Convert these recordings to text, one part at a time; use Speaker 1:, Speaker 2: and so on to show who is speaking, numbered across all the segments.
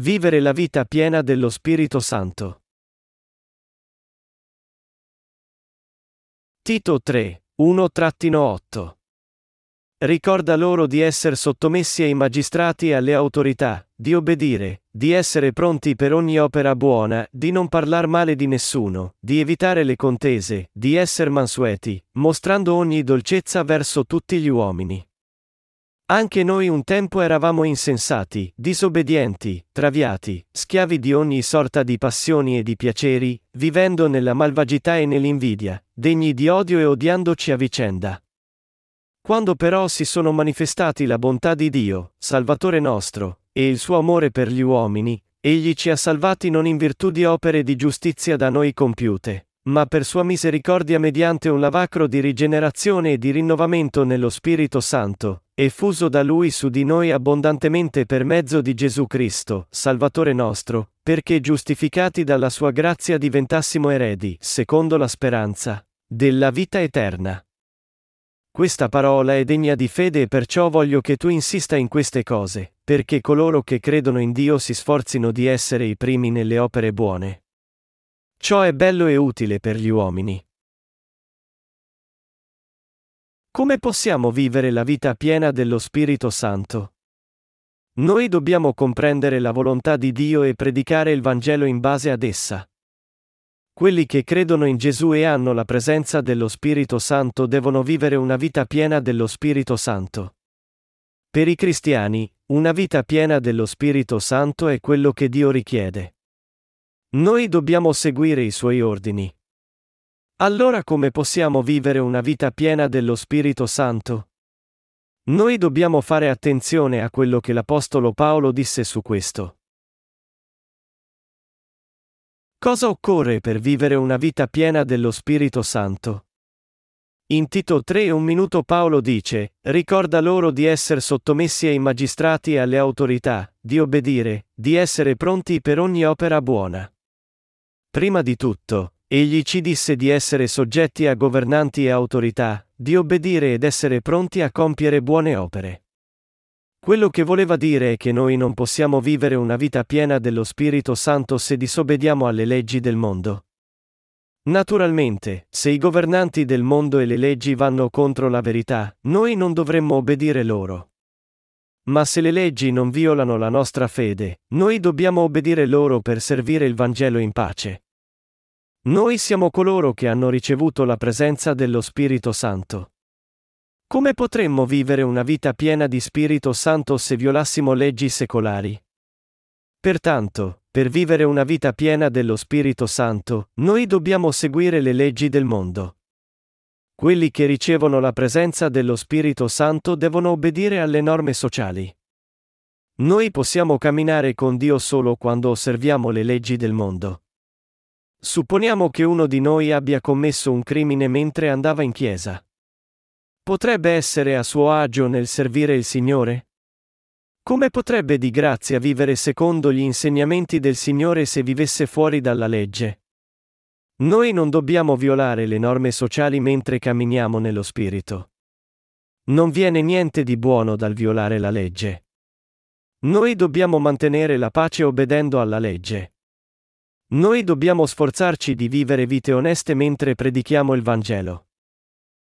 Speaker 1: Vivere la vita piena dello Spirito Santo. Tito 3, 1-8 Ricorda loro di essere sottomessi ai magistrati e alle autorità, di obbedire, di essere pronti per ogni opera buona, di non parlar male di nessuno, di evitare le contese, di essere mansueti, mostrando ogni dolcezza verso tutti gli uomini. Anche noi un tempo eravamo insensati, disobbedienti, traviati, schiavi di ogni sorta di passioni e di piaceri, vivendo nella malvagità e nell'invidia, degni di odio e odiandoci a vicenda. Quando però si sono manifestati la bontà di Dio, Salvatore nostro, e il suo amore per gli uomini, egli ci ha salvati non in virtù di opere di giustizia da noi compiute, ma per sua misericordia mediante un lavacro di rigenerazione e di rinnovamento nello Spirito Santo, e fuso da Lui su di noi abbondantemente per mezzo di Gesù Cristo, Salvatore nostro, perché giustificati dalla sua grazia diventassimo eredi, secondo la speranza, della vita eterna. Questa parola è degna di fede e perciò voglio che tu insista in queste cose, perché coloro che credono in Dio si sforzino di essere i primi nelle opere buone. Ciò è bello e utile per gli uomini. Come possiamo vivere la vita piena dello Spirito Santo? Noi dobbiamo comprendere la volontà di Dio e predicare il Vangelo in base ad essa. Quelli che credono in Gesù e hanno la presenza dello Spirito Santo devono vivere una vita piena dello Spirito Santo. Per i cristiani, una vita piena dello Spirito Santo è quello che Dio richiede. Noi dobbiamo seguire i suoi ordini. Allora come possiamo vivere una vita piena dello Spirito Santo? Noi dobbiamo fare attenzione a quello che l'Apostolo Paolo disse su questo. Cosa occorre per vivere una vita piena dello Spirito Santo? In Tito 3 un minuto Paolo dice, ricorda loro di essere sottomessi ai magistrati e alle autorità, di obbedire, di essere pronti per ogni opera buona. Prima di tutto, egli ci disse di essere soggetti a governanti e autorità, di obbedire ed essere pronti a compiere buone opere. Quello che voleva dire è che noi non possiamo vivere una vita piena dello Spirito Santo se disobbediamo alle leggi del mondo. Naturalmente, se i governanti del mondo e le leggi vanno contro la verità, noi non dovremmo obbedire loro. Ma se le leggi non violano la nostra fede, noi dobbiamo obbedire loro per servire il Vangelo in pace. Noi siamo coloro che hanno ricevuto la presenza dello Spirito Santo. Come potremmo vivere una vita piena di Spirito Santo se violassimo leggi secolari? Pertanto, per vivere una vita piena dello Spirito Santo, noi dobbiamo seguire le leggi del mondo. Quelli che ricevono la presenza dello Spirito Santo devono obbedire alle norme sociali. Noi possiamo camminare con Dio solo quando osserviamo le leggi del mondo. Supponiamo che uno di noi abbia commesso un crimine mentre andava in chiesa. Potrebbe essere a suo agio nel servire il Signore? Come potrebbe di grazia vivere secondo gli insegnamenti del Signore se vivesse fuori dalla legge? Noi non dobbiamo violare le norme sociali mentre camminiamo nello Spirito. Non viene niente di buono dal violare la legge. Noi dobbiamo mantenere la pace obbedendo alla legge. Noi dobbiamo sforzarci di vivere vite oneste mentre predichiamo il Vangelo.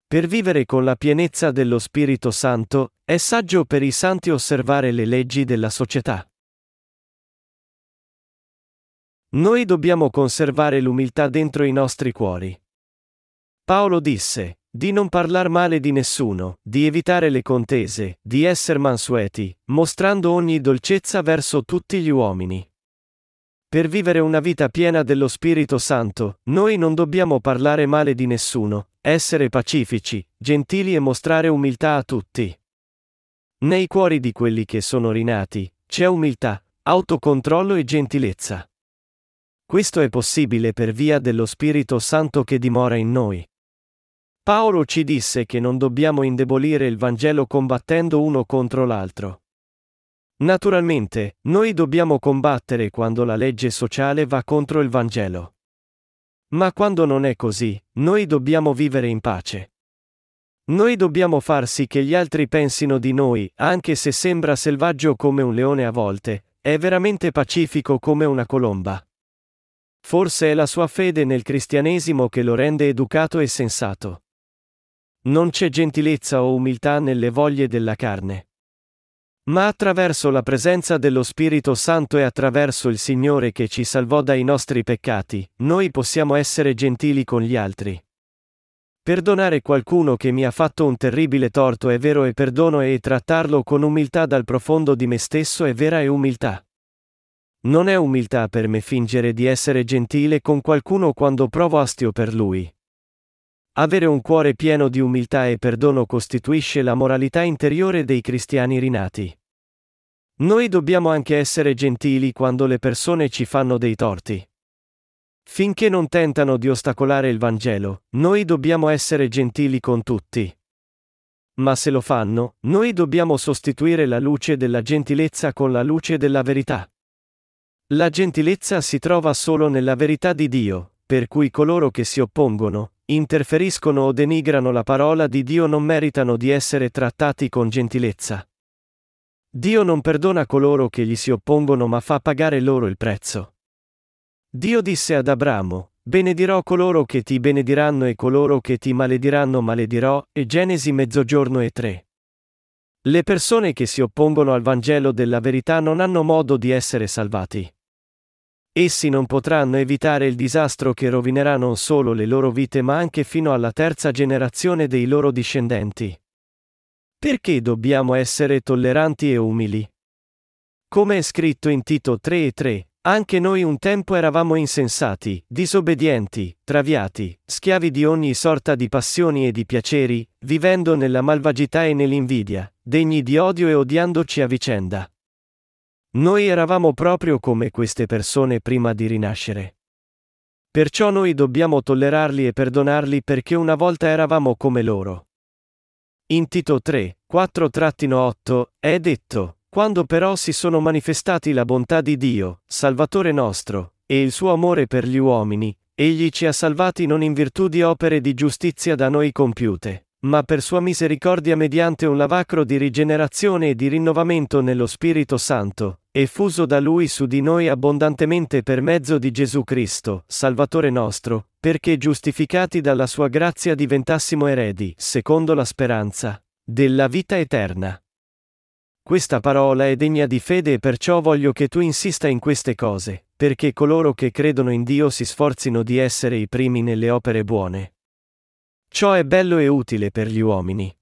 Speaker 1: Per vivere con la pienezza dello Spirito Santo, è saggio per i santi osservare le leggi della società. Noi dobbiamo conservare l'umiltà dentro i nostri cuori. Paolo disse, di non parlar male di nessuno, di evitare le contese, di essere mansueti, mostrando ogni dolcezza verso tutti gli uomini. Per vivere una vita piena dello Spirito Santo, noi non dobbiamo parlare male di nessuno, essere pacifici, gentili e mostrare umiltà a tutti. Nei cuori di quelli che sono rinati, c'è umiltà, autocontrollo e gentilezza. Questo è possibile per via dello Spirito Santo che dimora in noi. Paolo ci disse che non dobbiamo indebolire il Vangelo combattendo uno contro l'altro. Naturalmente, noi dobbiamo combattere quando la legge sociale va contro il Vangelo. Ma quando non è così, noi dobbiamo vivere in pace. Noi dobbiamo far sì che gli altri pensino di noi, anche se sembra selvaggio come un leone a volte, è veramente pacifico come una colomba. Forse è la sua fede nel cristianesimo che lo rende educato e sensato. Non c'è gentilezza o umiltà nelle voglie della carne. Ma attraverso la presenza dello Spirito Santo e attraverso il Signore che ci salvò dai nostri peccati, noi possiamo essere gentili con gli altri. Perdonare qualcuno che mi ha fatto un terribile torto è vero e perdono e trattarlo con umiltà dal profondo di me stesso è vera e umiltà. Non è umiltà per me fingere di essere gentile con qualcuno quando provo astio per lui. Avere un cuore pieno di umiltà e perdono costituisce la moralità interiore dei cristiani rinati. Noi dobbiamo anche essere gentili quando le persone ci fanno dei torti. Finché non tentano di ostacolare il Vangelo, noi dobbiamo essere gentili con tutti. Ma se lo fanno, noi dobbiamo sostituire la luce della gentilezza con la luce della verità. La gentilezza si trova solo nella verità di Dio, per cui coloro che si oppongono, interferiscono o denigrano la parola di Dio non meritano di essere trattati con gentilezza. Dio non perdona coloro che gli si oppongono ma fa pagare loro il prezzo. Dio disse ad Abramo, Benedirò coloro che ti benediranno e coloro che ti malediranno maledirò, e Genesi mezzogiorno e tre. Le persone che si oppongono al Vangelo della verità non hanno modo di essere salvati. Essi non potranno evitare il disastro che rovinerà non solo le loro vite ma anche fino alla terza generazione dei loro discendenti. Perché dobbiamo essere tolleranti e umili? Come è scritto in Tito 3 e 3, anche noi un tempo eravamo insensati, disobbedienti, traviati, schiavi di ogni sorta di passioni e di piaceri, vivendo nella malvagità e nell'invidia, degni di odio e odiandoci a vicenda. Noi eravamo proprio come queste persone prima di rinascere. Perciò noi dobbiamo tollerarli e perdonarli perché una volta eravamo come loro. In Tito 3, 4-8 è detto, quando però si sono manifestati la bontà di Dio, Salvatore nostro, e il suo amore per gli uomini, egli ci ha salvati non in virtù di opere di giustizia da noi compiute, ma per sua misericordia mediante un lavacro di rigenerazione e di rinnovamento nello Spirito Santo, e fuso da lui su di noi abbondantemente per mezzo di Gesù Cristo, Salvatore nostro, perché giustificati dalla sua grazia diventassimo eredi, secondo la speranza, della vita eterna. Questa parola è degna di fede e perciò voglio che tu insista in queste cose, perché coloro che credono in Dio si sforzino di essere i primi nelle opere buone. Ciò è bello e utile per gli uomini.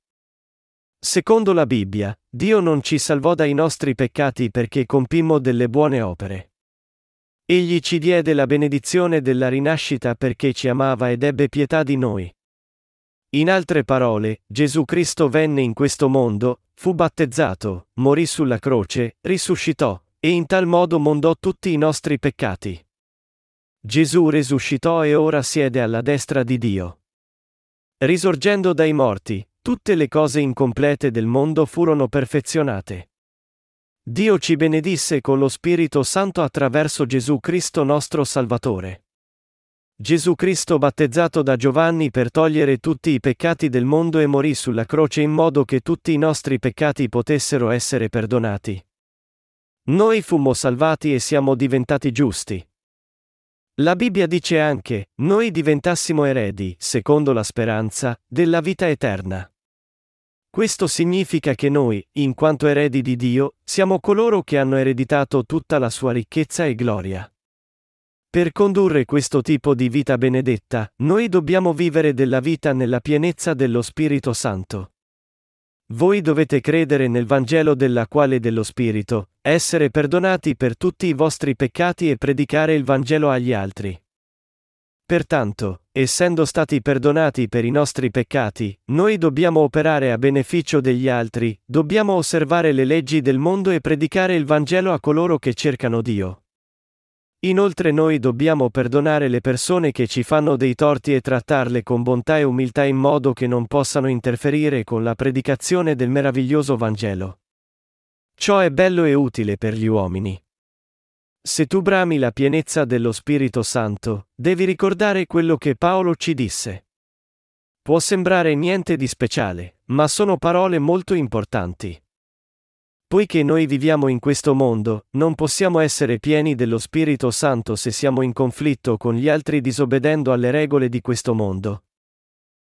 Speaker 1: Secondo la Bibbia, Dio non ci salvò dai nostri peccati perché compimmo delle buone opere. Egli ci diede la benedizione della rinascita perché ci amava ed ebbe pietà di noi. In altre parole, Gesù Cristo venne in questo mondo, fu battezzato, morì sulla croce, risuscitò, e in tal modo mondò tutti i nostri peccati. Gesù risuscitò e ora siede alla destra di Dio. Risorgendo dai morti, tutte le cose incomplete del mondo furono perfezionate. Dio ci benedisse con lo Spirito Santo attraverso Gesù Cristo nostro Salvatore. Gesù Cristo battezzato da Giovanni per togliere tutti i peccati del mondo e morì sulla croce in modo che tutti i nostri peccati potessero essere perdonati. Noi fummo salvati e siamo diventati giusti. La Bibbia dice anche, noi diventassimo eredi, secondo la speranza, della vita eterna. Questo significa che noi, in quanto eredi di Dio, siamo coloro che hanno ereditato tutta la sua ricchezza e gloria. Per condurre questo tipo di vita benedetta, noi dobbiamo vivere della vita nella pienezza dello Spirito Santo. Voi dovete credere nel Vangelo della quale dello Spirito, essere perdonati per tutti i vostri peccati e predicare il Vangelo agli altri. Pertanto, essendo stati perdonati per i nostri peccati, noi dobbiamo operare a beneficio degli altri, dobbiamo osservare le leggi del mondo e predicare il Vangelo a coloro che cercano Dio. Inoltre noi dobbiamo perdonare le persone che ci fanno dei torti e trattarle con bontà e umiltà in modo che non possano interferire con la predicazione del meraviglioso Vangelo. Ciò è bello e utile per gli uomini. Se tu brami la pienezza dello Spirito Santo, devi ricordare quello che Paolo ci disse. Può sembrare niente di speciale, ma sono parole molto importanti. Poiché noi viviamo in questo mondo, non possiamo essere pieni dello Spirito Santo se siamo in conflitto con gli altri disobbedendo alle regole di questo mondo.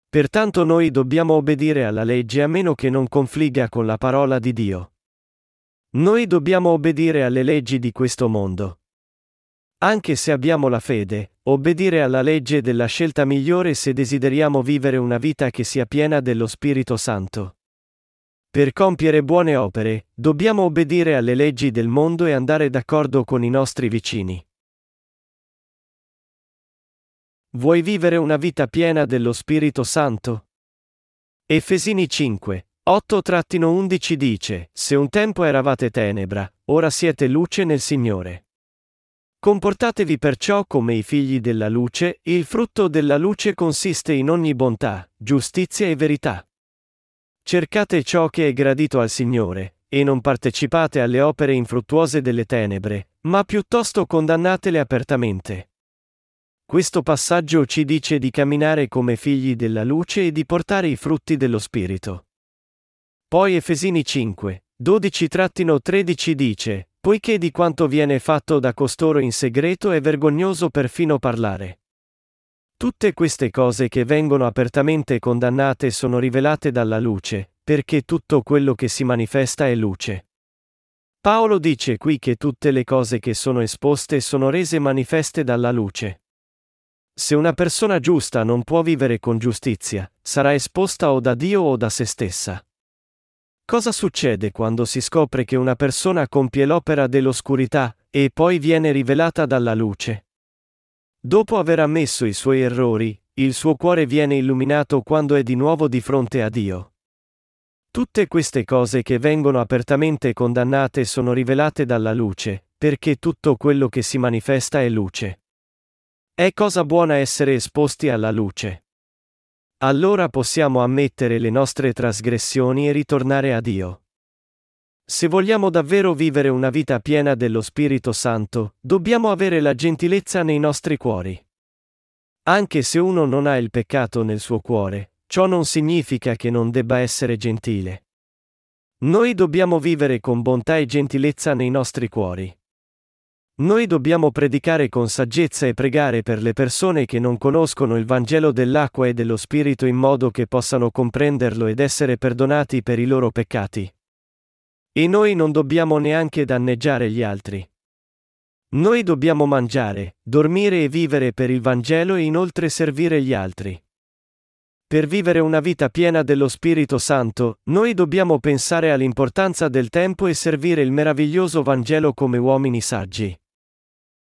Speaker 1: Pertanto noi dobbiamo obbedire alla legge a meno che non confligga con la parola di Dio. Noi dobbiamo obbedire alle leggi di questo mondo. Anche se abbiamo la fede, obbedire alla legge della scelta migliore se desideriamo vivere una vita che sia piena dello Spirito Santo. Per compiere buone opere, dobbiamo obbedire alle leggi del mondo e andare d'accordo con i nostri vicini. Vuoi vivere una vita piena dello Spirito Santo? Efesini 5, 8-11 dice, Se un tempo eravate tenebra, ora siete luce nel Signore. Comportatevi perciò come i figli della luce, il frutto della luce consiste in ogni bontà, giustizia e verità. Cercate ciò che è gradito al Signore, e non partecipate alle opere infruttuose delle tenebre, ma piuttosto condannatele apertamente. Questo passaggio ci dice di camminare come figli della luce e di portare i frutti dello Spirito. Poi Efesini 5, 12-13 dice, poiché di quanto viene fatto da costoro in segreto è vergognoso perfino parlare. Tutte queste cose che vengono apertamente condannate sono rivelate dalla luce, perché tutto quello che si manifesta è luce. Paolo dice qui che tutte le cose che sono esposte sono rese manifeste dalla luce. Se una persona giusta non può vivere con giustizia, sarà esposta o da Dio o da se stessa. Cosa succede quando si scopre che una persona compie l'opera dell'oscurità, e poi viene rivelata dalla luce? Dopo aver ammesso i suoi errori, il suo cuore viene illuminato quando è di nuovo di fronte a Dio. Tutte queste cose che vengono apertamente condannate sono rivelate dalla luce, perché tutto quello che si manifesta è luce. È cosa buona essere esposti alla luce. Allora possiamo ammettere le nostre trasgressioni e ritornare a Dio. Se vogliamo davvero vivere una vita piena dello Spirito Santo, dobbiamo avere la gentilezza nei nostri cuori. Anche se uno non ha il peccato nel suo cuore, ciò non significa che non debba essere gentile. Noi dobbiamo vivere con bontà e gentilezza nei nostri cuori. Noi dobbiamo predicare con saggezza e pregare per le persone che non conoscono il Vangelo dell'acqua e dello Spirito in modo che possano comprenderlo ed essere perdonati per i loro peccati. E noi non dobbiamo neanche danneggiare gli altri. Noi dobbiamo mangiare, dormire e vivere per il Vangelo e inoltre servire gli altri. Per vivere una vita piena dello Spirito Santo, noi dobbiamo pensare all'importanza del tempo e servire il meraviglioso Vangelo come uomini saggi.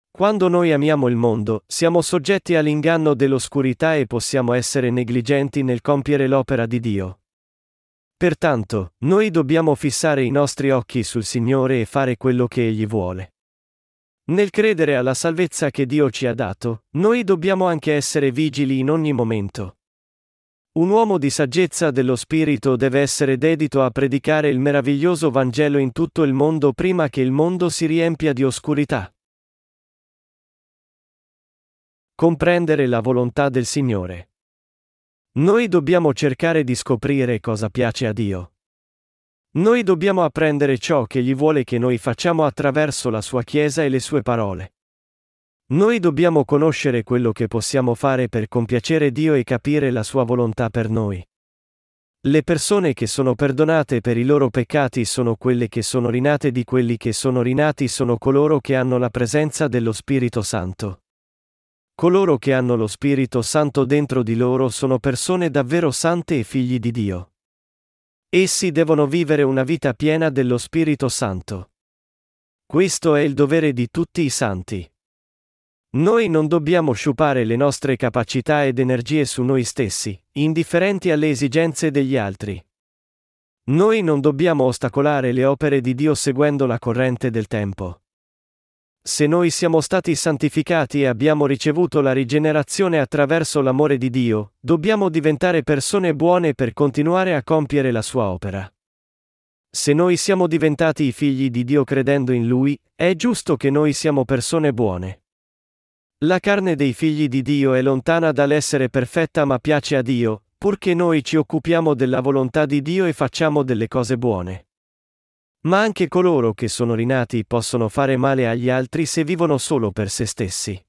Speaker 1: Quando noi amiamo il mondo, siamo soggetti all'inganno dell'oscurità e possiamo essere negligenti nel compiere l'opera di Dio. Pertanto, noi dobbiamo fissare i nostri occhi sul Signore e fare quello che Egli vuole. Nel credere alla salvezza che Dio ci ha dato, noi dobbiamo anche essere vigili in ogni momento. Un uomo di saggezza dello Spirito deve essere dedito a predicare il meraviglioso Vangelo in tutto il mondo prima che il mondo si riempia di oscurità. Comprendere la volontà del Signore. Noi dobbiamo cercare di scoprire cosa piace a Dio. Noi dobbiamo apprendere ciò che gli vuole che noi facciamo attraverso la sua Chiesa e le sue parole. Noi dobbiamo conoscere quello che possiamo fare per compiacere Dio e capire la sua volontà per noi. Le persone che sono perdonate per i loro peccati sono quelle che sono rinate di quelli che sono rinati sono coloro che hanno la presenza dello Spirito Santo. Coloro che hanno lo Spirito Santo dentro di loro sono persone davvero sante e figli di Dio. Essi devono vivere una vita piena dello Spirito Santo. Questo è il dovere di tutti i santi. Noi non dobbiamo sciupare le nostre capacità ed energie su noi stessi, indifferenti alle esigenze degli altri. Noi non dobbiamo ostacolare le opere di Dio seguendo la corrente del tempo. Se noi siamo stati santificati e abbiamo ricevuto la rigenerazione attraverso l'amore di Dio, dobbiamo diventare persone buone per continuare a compiere la sua opera. Se noi siamo diventati i figli di Dio credendo in Lui, è giusto che noi siamo persone buone. La carne dei figli di Dio è lontana dall'essere perfetta ma piace a Dio, purché noi ci occupiamo della volontà di Dio e facciamo delle cose buone. Ma anche coloro che sono rinati possono fare male agli altri se vivono solo per se stessi.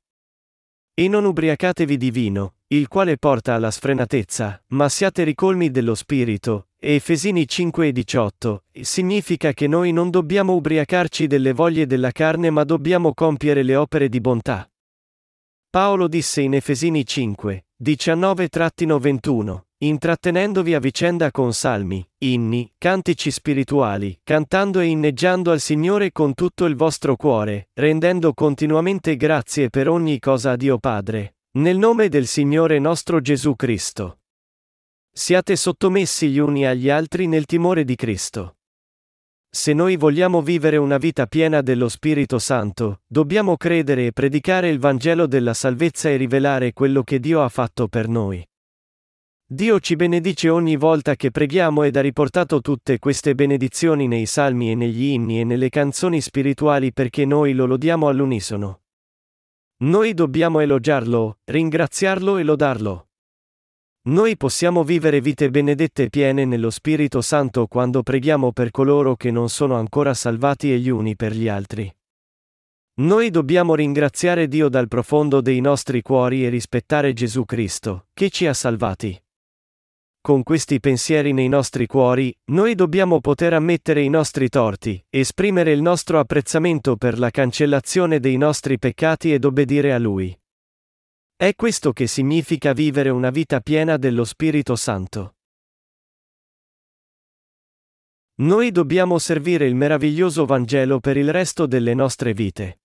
Speaker 1: E non ubriacatevi di vino, il quale porta alla sfrenatezza, ma siate ricolmi dello Spirito. Efesini 5 e 18 significa che noi non dobbiamo ubriacarci delle voglie della carne ma dobbiamo compiere le opere di bontà. Paolo disse in Efesini 5, 19-21, intrattenendovi a vicenda con salmi, inni, cantici spirituali, cantando e inneggiando al Signore con tutto il vostro cuore, rendendo continuamente grazie per ogni cosa a Dio Padre, nel nome del Signore nostro Gesù Cristo. Siate sottomessi gli uni agli altri nel timore di Cristo. Se noi vogliamo vivere una vita piena dello Spirito Santo, dobbiamo credere e predicare il Vangelo della salvezza e rivelare quello che Dio ha fatto per noi. Dio ci benedice ogni volta che preghiamo ed ha riportato tutte queste benedizioni nei salmi e negli inni e nelle canzoni spirituali perché noi lo lodiamo all'unisono. Noi dobbiamo elogiarlo, ringraziarlo e lodarlo. Noi possiamo vivere vite benedette piene nello Spirito Santo quando preghiamo per coloro che non sono ancora salvati e gli uni per gli altri. Noi dobbiamo ringraziare Dio dal profondo dei nostri cuori e rispettare Gesù Cristo, che ci ha salvati. Con questi pensieri nei nostri cuori, noi dobbiamo poter ammettere i nostri torti, esprimere il nostro apprezzamento per la cancellazione dei nostri peccati ed obbedire a Lui. È questo che significa vivere una vita piena dello Spirito Santo. Noi dobbiamo servire il meraviglioso Vangelo per il resto delle nostre vite.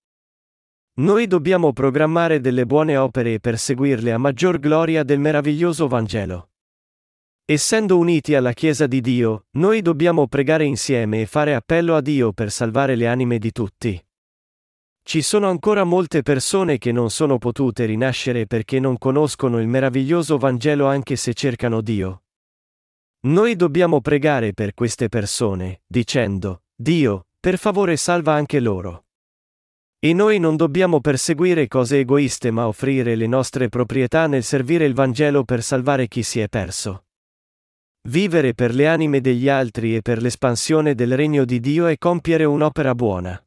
Speaker 1: Noi dobbiamo programmare delle buone opere e perseguirle a maggior gloria del meraviglioso Vangelo. Essendo uniti alla Chiesa di Dio, noi dobbiamo pregare insieme e fare appello a Dio per salvare le anime di tutti. Ci sono ancora molte persone che non sono potute rinascere perché non conoscono il meraviglioso Vangelo anche se cercano Dio. Noi dobbiamo pregare per queste persone, dicendo, Dio, per favore salva anche loro. E noi non dobbiamo perseguire cose egoiste ma offrire le nostre proprietà nel servire il Vangelo per salvare chi si è perso. Vivere per le anime degli altri e per l'espansione del regno di Dio è compiere un'opera buona.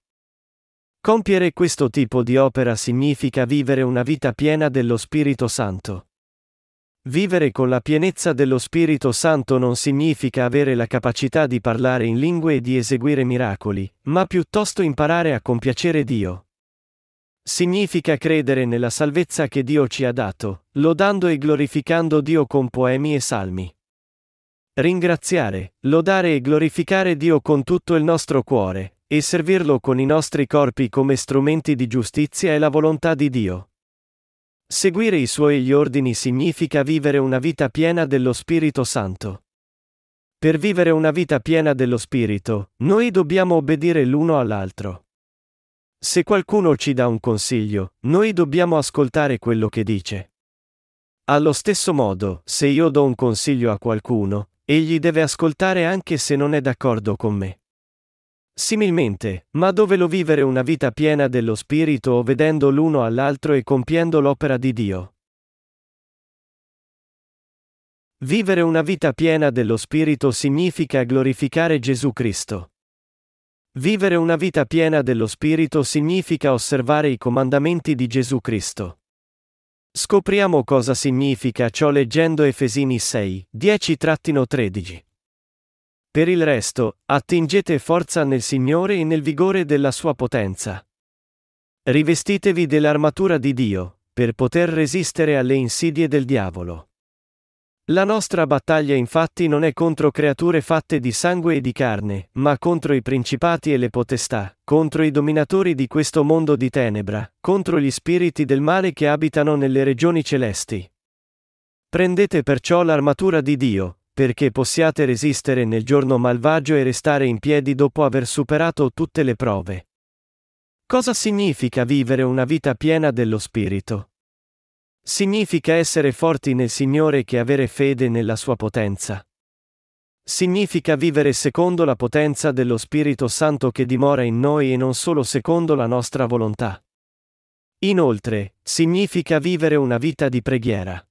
Speaker 1: Compiere questo tipo di opera significa vivere una vita piena dello Spirito Santo. Vivere con la pienezza dello Spirito Santo non significa avere la capacità di parlare in lingue e di eseguire miracoli, ma piuttosto imparare a compiacere Dio. Significa credere nella salvezza che Dio ci ha dato, lodando e glorificando Dio con poemi e salmi. Ringraziare, lodare e glorificare Dio con tutto il nostro cuore, e servirlo con i nostri corpi come strumenti di giustizia è la volontà di Dio. Seguire i suoi gli ordini significa vivere una vita piena dello Spirito Santo. Per vivere una vita piena dello Spirito, noi dobbiamo obbedire l'uno all'altro. Se qualcuno ci dà un consiglio, noi dobbiamo ascoltare quello che dice. Allo stesso modo, se io do un consiglio a qualcuno, egli deve ascoltare anche se non è d'accordo con me. Similmente, ma dovelo vivere una vita piena dello Spirito obbedendo l'uno all'altro e compiendo l'opera di Dio. Vivere una vita piena dello Spirito significa glorificare Gesù Cristo. Vivere una vita piena dello Spirito significa osservare i comandamenti di Gesù Cristo. Scopriamo cosa significa ciò leggendo Efesini 6, 10-13. Per il resto, attingete forza nel Signore e nel vigore della sua potenza. Rivestitevi dell'armatura di Dio, per poter resistere alle insidie del diavolo. La nostra battaglia infatti non è contro creature fatte di sangue e di carne, ma contro i principati e le potestà, contro i dominatori di questo mondo di tenebra, contro gli spiriti del male che abitano nelle regioni celesti. Prendete perciò l'armatura di Dio, perché possiate resistere nel giorno malvagio e restare in piedi dopo aver superato tutte le prove. Cosa significa vivere una vita piena dello Spirito? Significa essere forti nel Signore che avere fede nella sua potenza. Significa vivere secondo la potenza dello Spirito Santo che dimora in noi e non solo secondo la nostra volontà. Inoltre, significa vivere una vita di preghiera.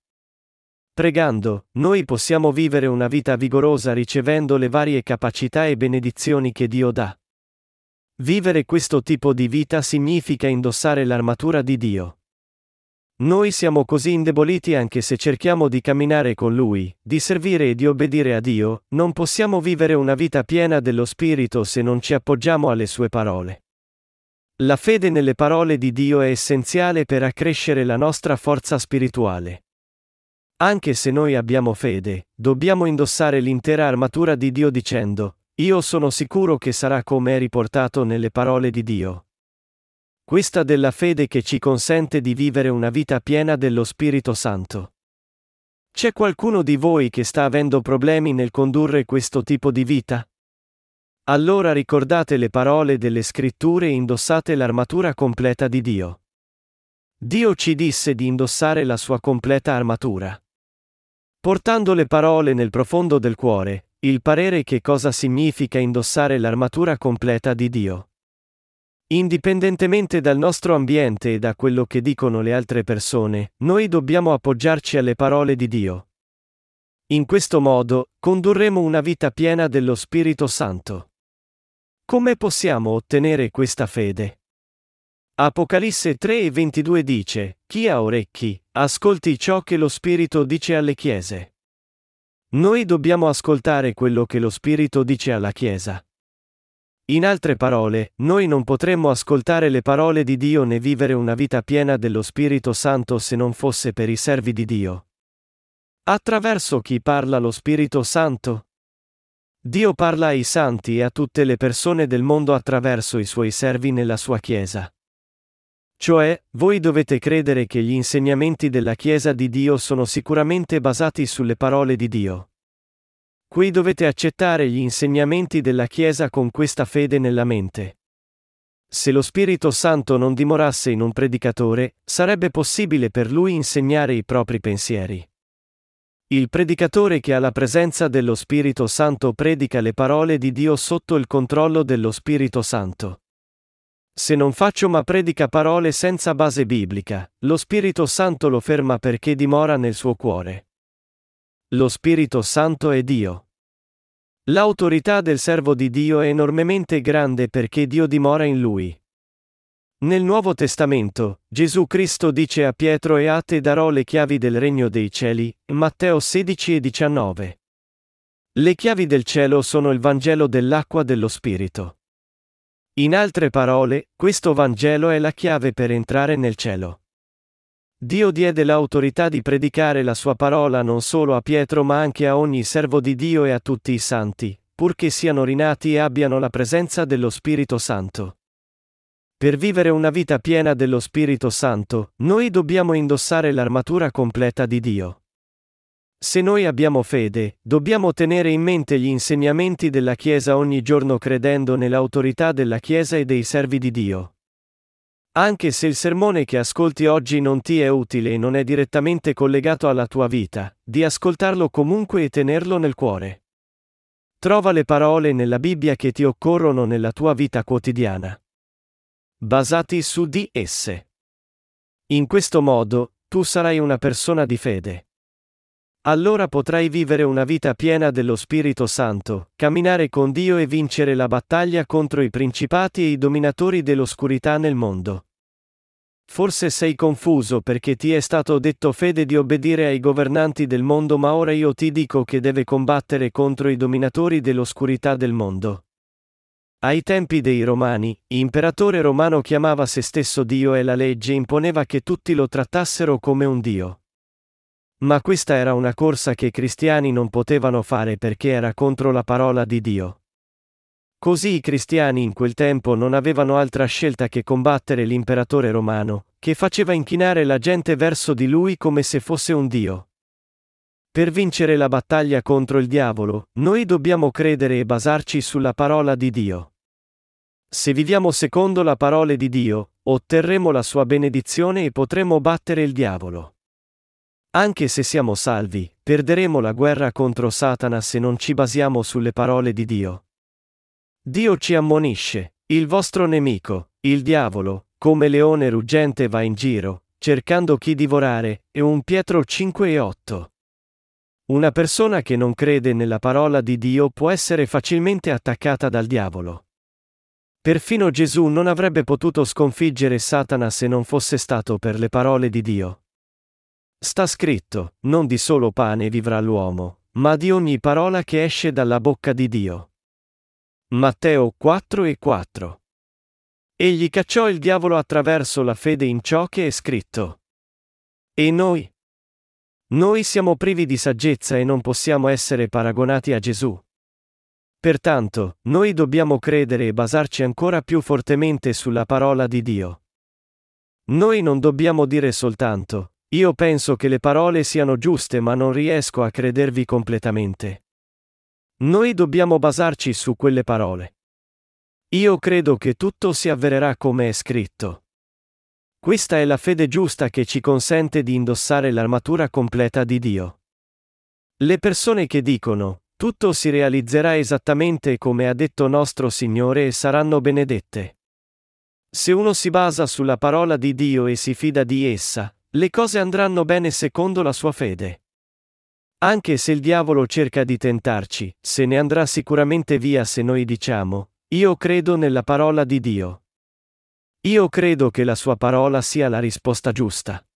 Speaker 1: Pregando, noi possiamo vivere una vita vigorosa ricevendo le varie capacità e benedizioni che Dio dà. Vivere questo tipo di vita significa indossare l'armatura di Dio. Noi siamo così indeboliti anche se cerchiamo di camminare con Lui, di servire e di obbedire a Dio, non possiamo vivere una vita piena dello Spirito se non ci appoggiamo alle sue parole. La fede nelle parole di Dio è essenziale per accrescere la nostra forza spirituale. Anche se noi abbiamo fede, dobbiamo indossare l'intera armatura di Dio dicendo, io sono sicuro che sarà come è riportato nelle parole di Dio. Questa della fede che ci consente di vivere una vita piena dello Spirito Santo. C'è qualcuno di voi che sta avendo problemi nel condurre questo tipo di vita? Allora ricordate le parole delle scritture e indossate l'armatura completa di Dio. Dio ci disse di indossare la sua completa armatura. Portando le parole nel profondo del cuore, il parere che cosa significa indossare l'armatura completa di Dio. Indipendentemente dal nostro ambiente e da quello che dicono le altre persone, noi dobbiamo appoggiarci alle parole di Dio. In questo modo, condurremo una vita piena dello Spirito Santo. Come possiamo ottenere questa fede? Apocalisse 3 e 22 dice, Chi ha orecchi, ascolti ciò che lo Spirito dice alle chiese. Noi dobbiamo ascoltare quello che lo Spirito dice alla Chiesa. In altre parole, noi non potremmo ascoltare le parole di Dio né vivere una vita piena dello Spirito Santo se non fosse per i servi di Dio. Attraverso chi parla lo Spirito Santo? Dio parla ai santi e a tutte le persone del mondo attraverso i suoi servi nella sua Chiesa. Cioè, voi dovete credere che gli insegnamenti della Chiesa di Dio sono sicuramente basati sulle parole di Dio. Qui dovete accettare gli insegnamenti della Chiesa con questa fede nella mente. Se lo Spirito Santo non dimorasse in un predicatore, sarebbe possibile per lui insegnare i propri pensieri. Il predicatore che ha la presenza dello Spirito Santo predica le parole di Dio sotto il controllo dello Spirito Santo. Se non faccio ma predica parole senza base biblica, lo Spirito Santo lo ferma perché dimora nel suo cuore. Lo Spirito Santo è Dio. L'autorità del servo di Dio è enormemente grande perché Dio dimora in lui. Nel Nuovo Testamento, Gesù Cristo dice a Pietro e a te darò le chiavi del regno dei cieli, Matteo 16 e 19. Le chiavi del cielo sono il Vangelo dell'acqua dello Spirito. In altre parole, questo Vangelo è la chiave per entrare nel cielo. Dio diede l'autorità di predicare la sua parola non solo a Pietro ma anche a ogni servo di Dio e a tutti i santi, purché siano rinati e abbiano la presenza dello Spirito Santo. Per vivere una vita piena dello Spirito Santo, noi dobbiamo indossare l'armatura completa di Dio. Se noi abbiamo fede, dobbiamo tenere in mente gli insegnamenti della Chiesa ogni giorno credendo nell'autorità della Chiesa e dei servi di Dio. Anche se il sermone che ascolti oggi non ti è utile e non è direttamente collegato alla tua vita, di ascoltarlo comunque e tenerlo nel cuore. Trova le parole nella Bibbia che ti occorrono nella tua vita quotidiana. Basati su di esse. In questo modo, tu sarai una persona di fede. Allora potrai vivere una vita piena dello Spirito Santo, camminare con Dio e vincere la battaglia contro i principati e i dominatori dell'oscurità nel mondo. Forse sei confuso perché ti è stato detto fede di obbedire ai governanti del mondo ma ora io ti dico che deve combattere contro i dominatori dell'oscurità del mondo. Ai tempi dei Romani, imperatore romano chiamava se stesso Dio e la legge imponeva che tutti lo trattassero come un Dio. Ma questa era una corsa che i cristiani non potevano fare perché era contro la parola di Dio. Così i cristiani in quel tempo non avevano altra scelta che combattere l'imperatore romano, che faceva inchinare la gente verso di lui come se fosse un Dio. Per vincere la battaglia contro il diavolo, noi dobbiamo credere e basarci sulla parola di Dio. Se viviamo secondo la parola di Dio, otterremo la sua benedizione e potremo battere il diavolo. Anche se siamo salvi, perderemo la guerra contro Satana se non ci basiamo sulle parole di Dio. Dio ci ammonisce, il vostro nemico, il diavolo, come leone ruggente va in giro, cercando chi divorare, e un Pietro 5 e 8. Una persona che non crede nella parola di Dio può essere facilmente attaccata dal diavolo. Perfino Gesù non avrebbe potuto sconfiggere Satana se non fosse stato per le parole di Dio. Sta scritto, non di solo pane vivrà l'uomo, ma di ogni parola che esce dalla bocca di Dio. Matteo 4 e 4. Egli cacciò il diavolo attraverso la fede in ciò che è scritto. E noi? Noi siamo privi di saggezza e non possiamo essere paragonati a Gesù. Pertanto, noi dobbiamo credere e basarci ancora più fortemente sulla parola di Dio. Noi non dobbiamo dire soltanto, io penso che le parole siano giuste ma non riesco a credervi completamente. Noi dobbiamo basarci su quelle parole. Io credo che tutto si avvererà come è scritto. Questa è la fede giusta che ci consente di indossare l'armatura completa di Dio. Le persone che dicono, tutto si realizzerà esattamente come ha detto nostro Signore e saranno benedette. Se uno si basa sulla parola di Dio e si fida di essa, le cose andranno bene secondo la sua fede. Anche se il diavolo cerca di tentarci, se ne andrà sicuramente via se noi diciamo, io credo nella parola di Dio. Io credo che la sua parola sia la risposta giusta.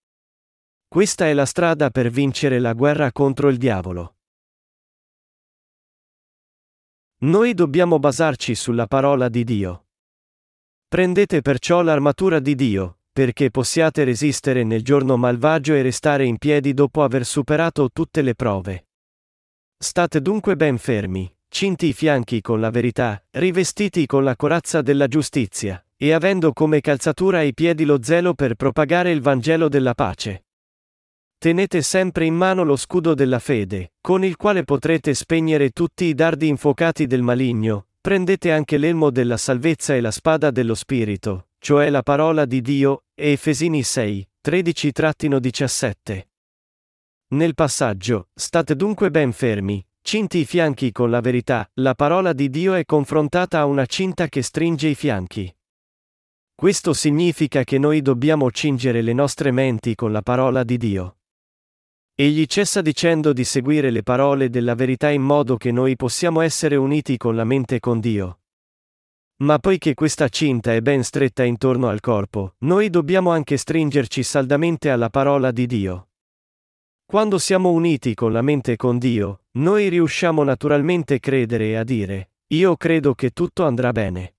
Speaker 1: Questa è la strada per vincere la guerra contro il diavolo. Noi dobbiamo basarci sulla parola di Dio. Prendete perciò l'armatura di Dio, perché possiate resistere nel giorno malvagio e restare in piedi dopo aver superato tutte le prove. State dunque ben fermi, cinti i fianchi con la verità, rivestiti con la corazza della giustizia, e avendo come calzatura ai piedi lo zelo per propagare il Vangelo della pace. Tenete sempre in mano lo scudo della fede, con il quale potrete spegnere tutti i dardi infuocati del maligno, prendete anche l'elmo della salvezza e la spada dello Spirito, cioè la parola di Dio, Efesini 6, 13-17. Nel passaggio, state dunque ben fermi, cinti i fianchi con la verità, la parola di Dio è confrontata a una cinta che stringe i fianchi. Questo significa che noi dobbiamo cingere le nostre menti con la parola di Dio. Egli cessa dicendo di seguire le parole della verità in modo che noi possiamo essere uniti con la mente con Dio. Ma poiché questa cinta è ben stretta intorno al corpo, noi dobbiamo anche stringerci saldamente alla parola di Dio. Quando siamo uniti con la mente con Dio, noi riusciamo naturalmente a credere e a dire, io credo che tutto andrà bene.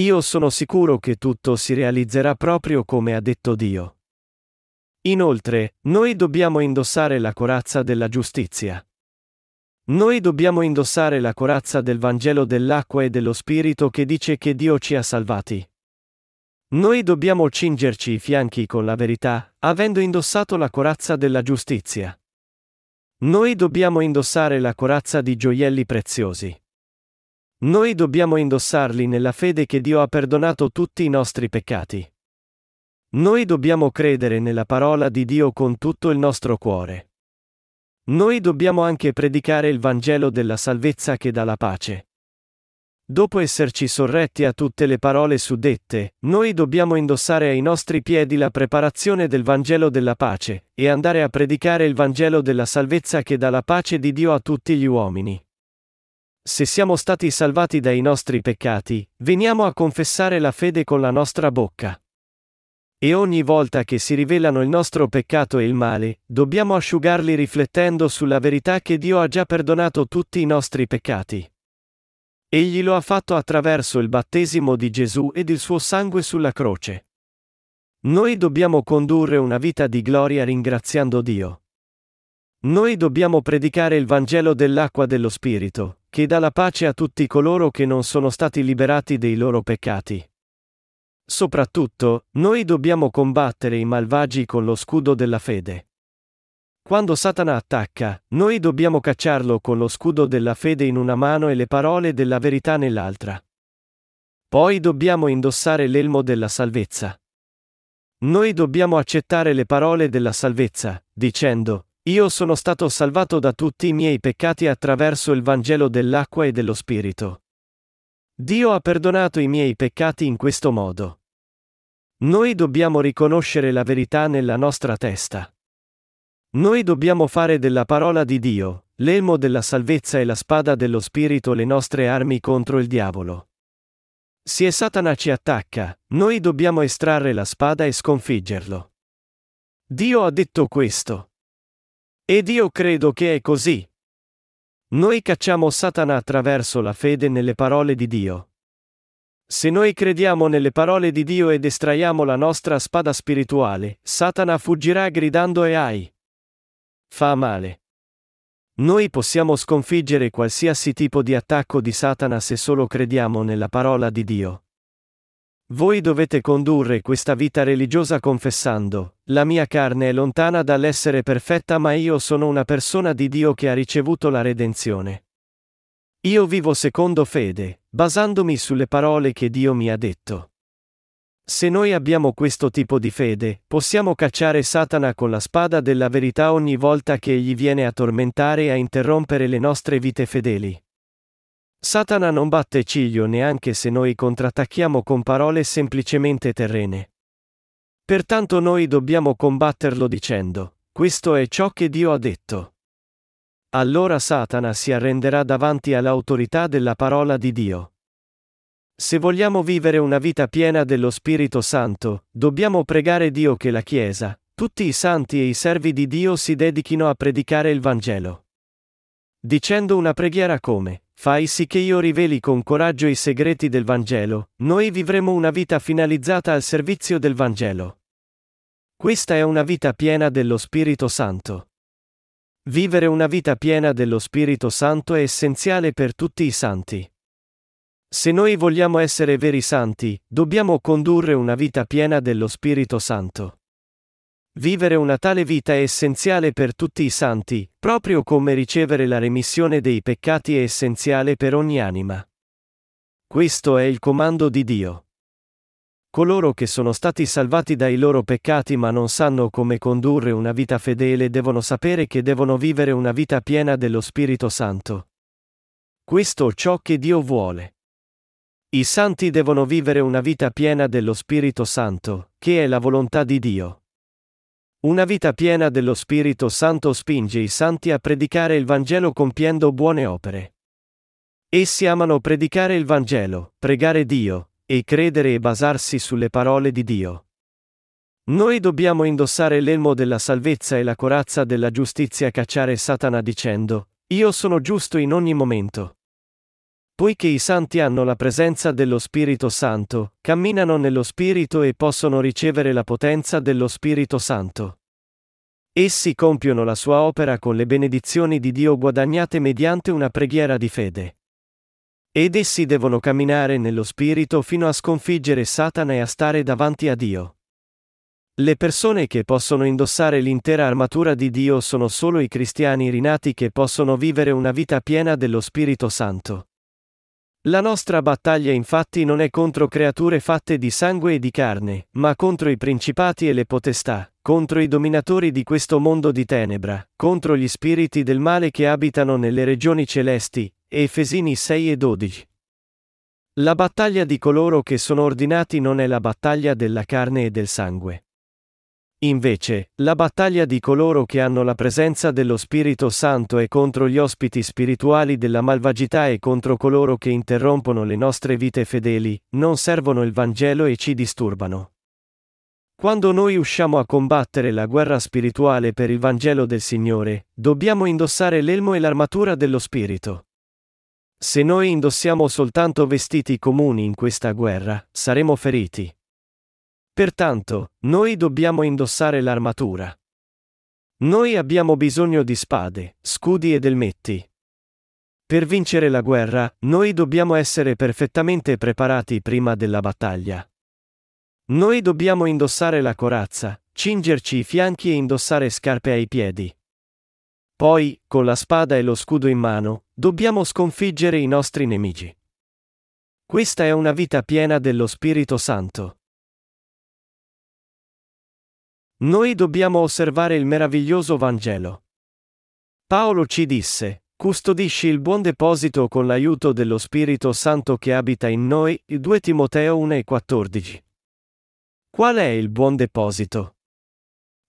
Speaker 1: Io sono sicuro che tutto si realizzerà proprio come ha detto Dio. Inoltre, noi dobbiamo indossare la corazza della giustizia. Noi dobbiamo indossare la corazza del Vangelo dell'acqua e dello Spirito che dice che Dio ci ha salvati. Noi dobbiamo cingerci i fianchi con la verità, avendo indossato la corazza della giustizia. Noi dobbiamo indossare la corazza di gioielli preziosi. Noi dobbiamo indossarli nella fede che Dio ha perdonato tutti i nostri peccati. Noi dobbiamo credere nella parola di Dio con tutto il nostro cuore. Noi dobbiamo anche predicare il Vangelo della salvezza che dà la pace. Dopo esserci sorretti a tutte le parole suddette, noi dobbiamo indossare ai nostri piedi la preparazione del Vangelo della pace, e andare a predicare il Vangelo della salvezza che dà la pace di Dio a tutti gli uomini. Se siamo stati salvati dai nostri peccati, veniamo a confessare la fede con la nostra bocca. E ogni volta che si rivelano il nostro peccato e il male, dobbiamo asciugarli riflettendo sulla verità che Dio ha già perdonato tutti i nostri peccati. Egli lo ha fatto attraverso il battesimo di Gesù ed il suo sangue sulla croce. Noi dobbiamo condurre una vita di gloria ringraziando Dio. Noi dobbiamo predicare il Vangelo dell'acqua dello Spirito, che dà la pace a tutti coloro che non sono stati liberati dei loro peccati. Soprattutto, noi dobbiamo combattere i malvagi con lo scudo della fede. Quando Satana attacca, noi dobbiamo cacciarlo con lo scudo della fede in una mano e le parole della verità nell'altra. Poi dobbiamo indossare l'elmo della salvezza. Noi dobbiamo accettare le parole della salvezza, dicendo, Io sono stato salvato da tutti i miei peccati attraverso il Vangelo dell'acqua e dello Spirito. Dio ha perdonato i miei peccati in questo modo. Noi dobbiamo riconoscere la verità nella nostra testa. Noi dobbiamo fare della parola di Dio, l'elmo della salvezza e la spada dello Spirito le nostre armi contro il diavolo. Se Satana ci attacca, noi dobbiamo estrarre la spada e sconfiggerlo. Dio ha detto questo. Ed io credo che è così. Noi cacciamo Satana attraverso la fede nelle parole di Dio. Se noi crediamo nelle parole di Dio ed estraiamo la nostra spada spirituale, Satana fuggirà gridando e ai. Fa male. Noi possiamo sconfiggere qualsiasi tipo di attacco di Satana se solo crediamo nella parola di Dio. Voi dovete condurre questa vita religiosa confessando, la mia carne è lontana dall'essere perfetta ma io sono una persona di Dio che ha ricevuto la redenzione. Io vivo secondo fede, basandomi sulle parole che Dio mi ha detto. Se noi abbiamo questo tipo di fede, possiamo cacciare Satana con la spada della verità ogni volta che egli viene a tormentare e a interrompere le nostre vite fedeli. Satana non batte ciglio neanche se noi contrattacchiamo con parole semplicemente terrene. Pertanto noi dobbiamo combatterlo dicendo, questo è ciò che Dio ha detto. Allora Satana si arrenderà davanti all'autorità della parola di Dio. Se vogliamo vivere una vita piena dello Spirito Santo, dobbiamo pregare Dio che la Chiesa, tutti i santi e i servi di Dio si dedichino a predicare il Vangelo. Dicendo una preghiera come, Fai sì che io riveli con coraggio i segreti del Vangelo, noi vivremo una vita finalizzata al servizio del Vangelo. Questa è una vita piena dello Spirito Santo. Vivere una vita piena dello Spirito Santo è essenziale per tutti i santi. Se noi vogliamo essere veri santi, dobbiamo condurre una vita piena dello Spirito Santo. Vivere una tale vita è essenziale per tutti i santi, proprio come ricevere la remissione dei peccati è essenziale per ogni anima. Questo è il comando di Dio. Coloro che sono stati salvati dai loro peccati ma non sanno come condurre una vita fedele devono sapere che devono vivere una vita piena dello Spirito Santo. Questo è ciò che Dio vuole. I santi devono vivere una vita piena dello Spirito Santo, che è la volontà di Dio. Una vita piena dello Spirito Santo spinge i santi a predicare il Vangelo compiendo buone opere. Essi amano predicare il Vangelo, pregare Dio, e credere e basarsi sulle parole di Dio. Noi dobbiamo indossare l'elmo della salvezza e la corazza della giustizia cacciare Satana dicendo, Io sono giusto in ogni momento. Poiché i santi hanno la presenza dello Spirito Santo, camminano nello Spirito e possono ricevere la potenza dello Spirito Santo. Essi compiono la sua opera con le benedizioni di Dio guadagnate mediante una preghiera di fede. Ed essi devono camminare nello Spirito fino a sconfiggere Satana e a stare davanti a Dio. Le persone che possono indossare l'intera armatura di Dio sono solo i cristiani rinati che possono vivere una vita piena dello Spirito Santo. La nostra battaglia infatti non è contro creature fatte di sangue e di carne, ma contro i principati e le potestà, contro i dominatori di questo mondo di tenebra, contro gli spiriti del male che abitano nelle regioni celesti. Efesini 6 e 12. La battaglia di coloro che sono ordinati non è la battaglia della carne e del sangue. Invece, la battaglia di coloro che hanno la presenza dello Spirito Santo è contro gli ospiti spirituali della malvagità e contro coloro che interrompono le nostre vite fedeli, non servono il Vangelo e ci disturbano. Quando noi usciamo a combattere la guerra spirituale per il Vangelo del Signore, dobbiamo indossare l'elmo e l'armatura dello Spirito. Se noi indossiamo soltanto vestiti comuni in questa guerra, saremo feriti. Pertanto, noi dobbiamo indossare l'armatura. Noi abbiamo bisogno di spade, scudi ed elmetti. Per vincere la guerra, noi dobbiamo essere perfettamente preparati prima della battaglia. Noi dobbiamo indossare la corazza, cingerci i fianchi e indossare scarpe ai piedi. Poi, con la spada e lo scudo in mano, dobbiamo sconfiggere i nostri nemici. Questa è una vita piena dello Spirito Santo. Noi dobbiamo osservare il meraviglioso Vangelo. Paolo ci disse, custodisci il buon deposito con l'aiuto dello Spirito Santo che abita in noi, 2 Timoteo 1 e 14. Qual è il buon deposito?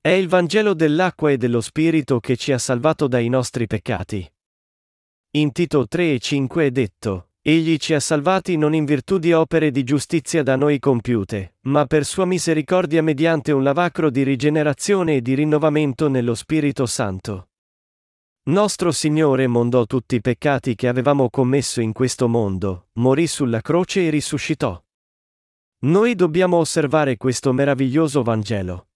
Speaker 1: È il Vangelo dell'acqua e dello Spirito che ci ha salvato dai nostri peccati. In Tito 3 e 5 è detto, Egli ci ha salvati non in virtù di opere di giustizia da noi compiute, ma per sua misericordia mediante un lavacro di rigenerazione e di rinnovamento nello Spirito Santo. Nostro Signore mondò tutti i peccati che avevamo commesso in questo mondo, morì sulla croce e risuscitò. Noi dobbiamo osservare questo meraviglioso Vangelo.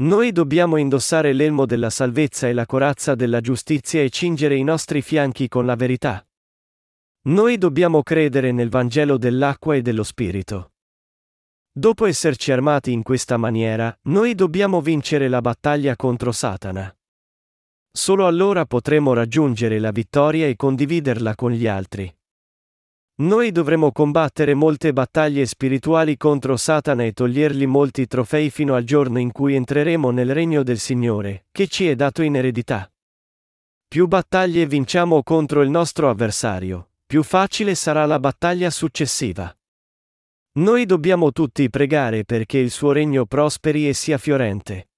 Speaker 1: Noi dobbiamo indossare l'elmo della salvezza e la corazza della giustizia e cingere i nostri fianchi con la verità. Noi dobbiamo credere nel Vangelo dell'acqua e dello Spirito. Dopo esserci armati in questa maniera, noi dobbiamo vincere la battaglia contro Satana. Solo allora potremo raggiungere la vittoria e condividerla con gli altri. Noi dovremo combattere molte battaglie spirituali contro Satana e togliergli molti trofei fino al giorno in cui entreremo nel regno del Signore, che ci è dato in eredità. Più battaglie vinciamo contro il nostro avversario, più facile sarà la battaglia successiva. Noi dobbiamo tutti pregare perché il suo regno prosperi e sia fiorente.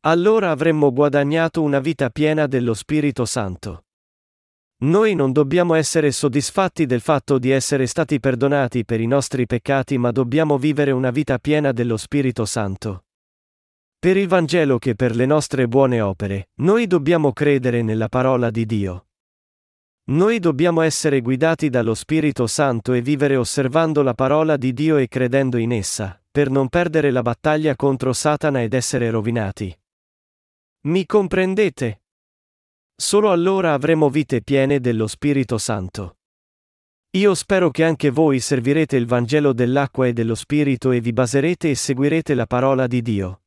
Speaker 1: Allora avremmo guadagnato una vita piena dello Spirito Santo. Noi non dobbiamo essere soddisfatti del fatto di essere stati perdonati per i nostri peccati, ma dobbiamo vivere una vita piena dello Spirito Santo. Per il Vangelo che per le nostre buone opere, noi dobbiamo credere nella parola di Dio. Noi dobbiamo essere guidati dallo Spirito Santo e vivere osservando la parola di Dio e credendo in essa, per non perdere la battaglia contro Satana ed essere rovinati. Mi comprendete? Solo allora avremo vite piene dello Spirito Santo. Io spero che anche voi servirete il Vangelo dell'acqua e dello Spirito e vi baserete e seguirete la parola di Dio.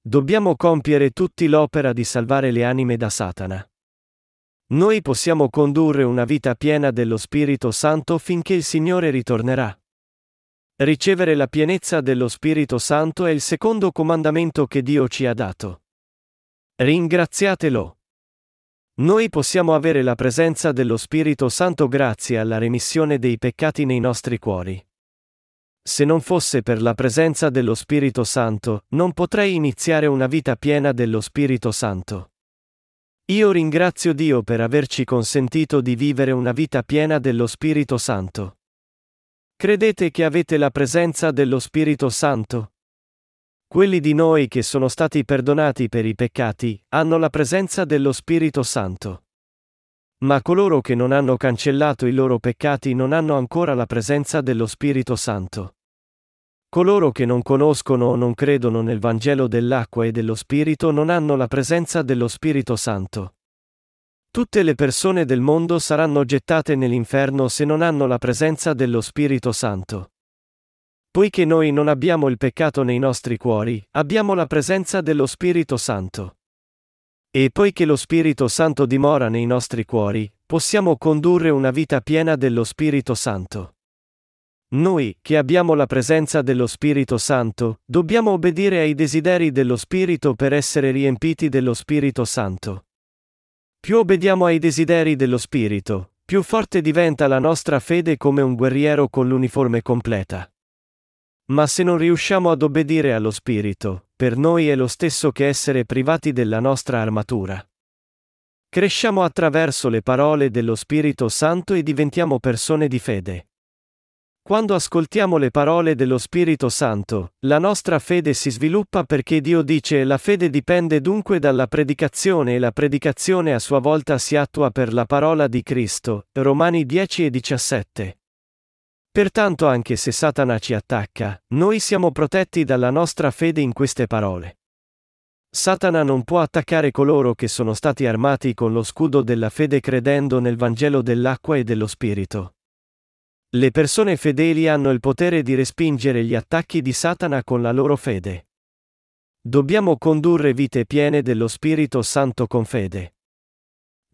Speaker 1: Dobbiamo compiere tutti l'opera di salvare le anime da Satana. Noi possiamo condurre una vita piena dello Spirito Santo finché il Signore ritornerà. Ricevere la pienezza dello Spirito Santo è il secondo comandamento che Dio ci ha dato. Ringraziatelo. Noi possiamo avere la presenza dello Spirito Santo grazie alla remissione dei peccati nei nostri cuori. Se non fosse per la presenza dello Spirito Santo, non potrei iniziare una vita piena dello Spirito Santo. Io ringrazio Dio per averci consentito di vivere una vita piena dello Spirito Santo. Credete che avete la presenza dello Spirito Santo? Quelli di noi che sono stati perdonati per i peccati, hanno la presenza dello Spirito Santo. Ma coloro che non hanno cancellato i loro peccati non hanno ancora la presenza dello Spirito Santo. Coloro che non conoscono o non credono nel Vangelo dell'acqua e dello Spirito non hanno la presenza dello Spirito Santo. Tutte le persone del mondo saranno gettate nell'inferno se non hanno la presenza dello Spirito Santo. Poiché noi non abbiamo il peccato nei nostri cuori, abbiamo la presenza dello Spirito Santo. E poiché lo Spirito Santo dimora nei nostri cuori, possiamo condurre una vita piena dello Spirito Santo. Noi, che abbiamo la presenza dello Spirito Santo, dobbiamo obbedire ai desideri dello Spirito per essere riempiti dello Spirito Santo. Più obbediamo ai desideri dello Spirito, più forte diventa la nostra fede come un guerriero con l'uniforme completa. Ma se non riusciamo ad obbedire allo Spirito, per noi è lo stesso che essere privati della nostra armatura. Cresciamo attraverso le parole dello Spirito Santo e diventiamo persone di fede. Quando ascoltiamo le parole dello Spirito Santo, la nostra fede si sviluppa perché Dio dice la fede dipende dunque dalla predicazione e la predicazione a sua volta si attua per la parola di Cristo. Romani 10 e 17. Pertanto anche se Satana ci attacca, noi siamo protetti dalla nostra fede in queste parole. Satana non può attaccare coloro che sono stati armati con lo scudo della fede credendo nel Vangelo dell'acqua e dello Spirito. Le persone fedeli hanno il potere di respingere gli attacchi di Satana con la loro fede. Dobbiamo condurre vite piene dello Spirito Santo con fede.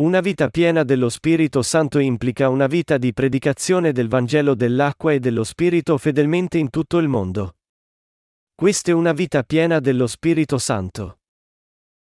Speaker 1: Una vita piena dello Spirito Santo implica una vita di predicazione del Vangelo dell'acqua e dello Spirito fedelmente in tutto il mondo. Questa è una vita piena dello Spirito Santo.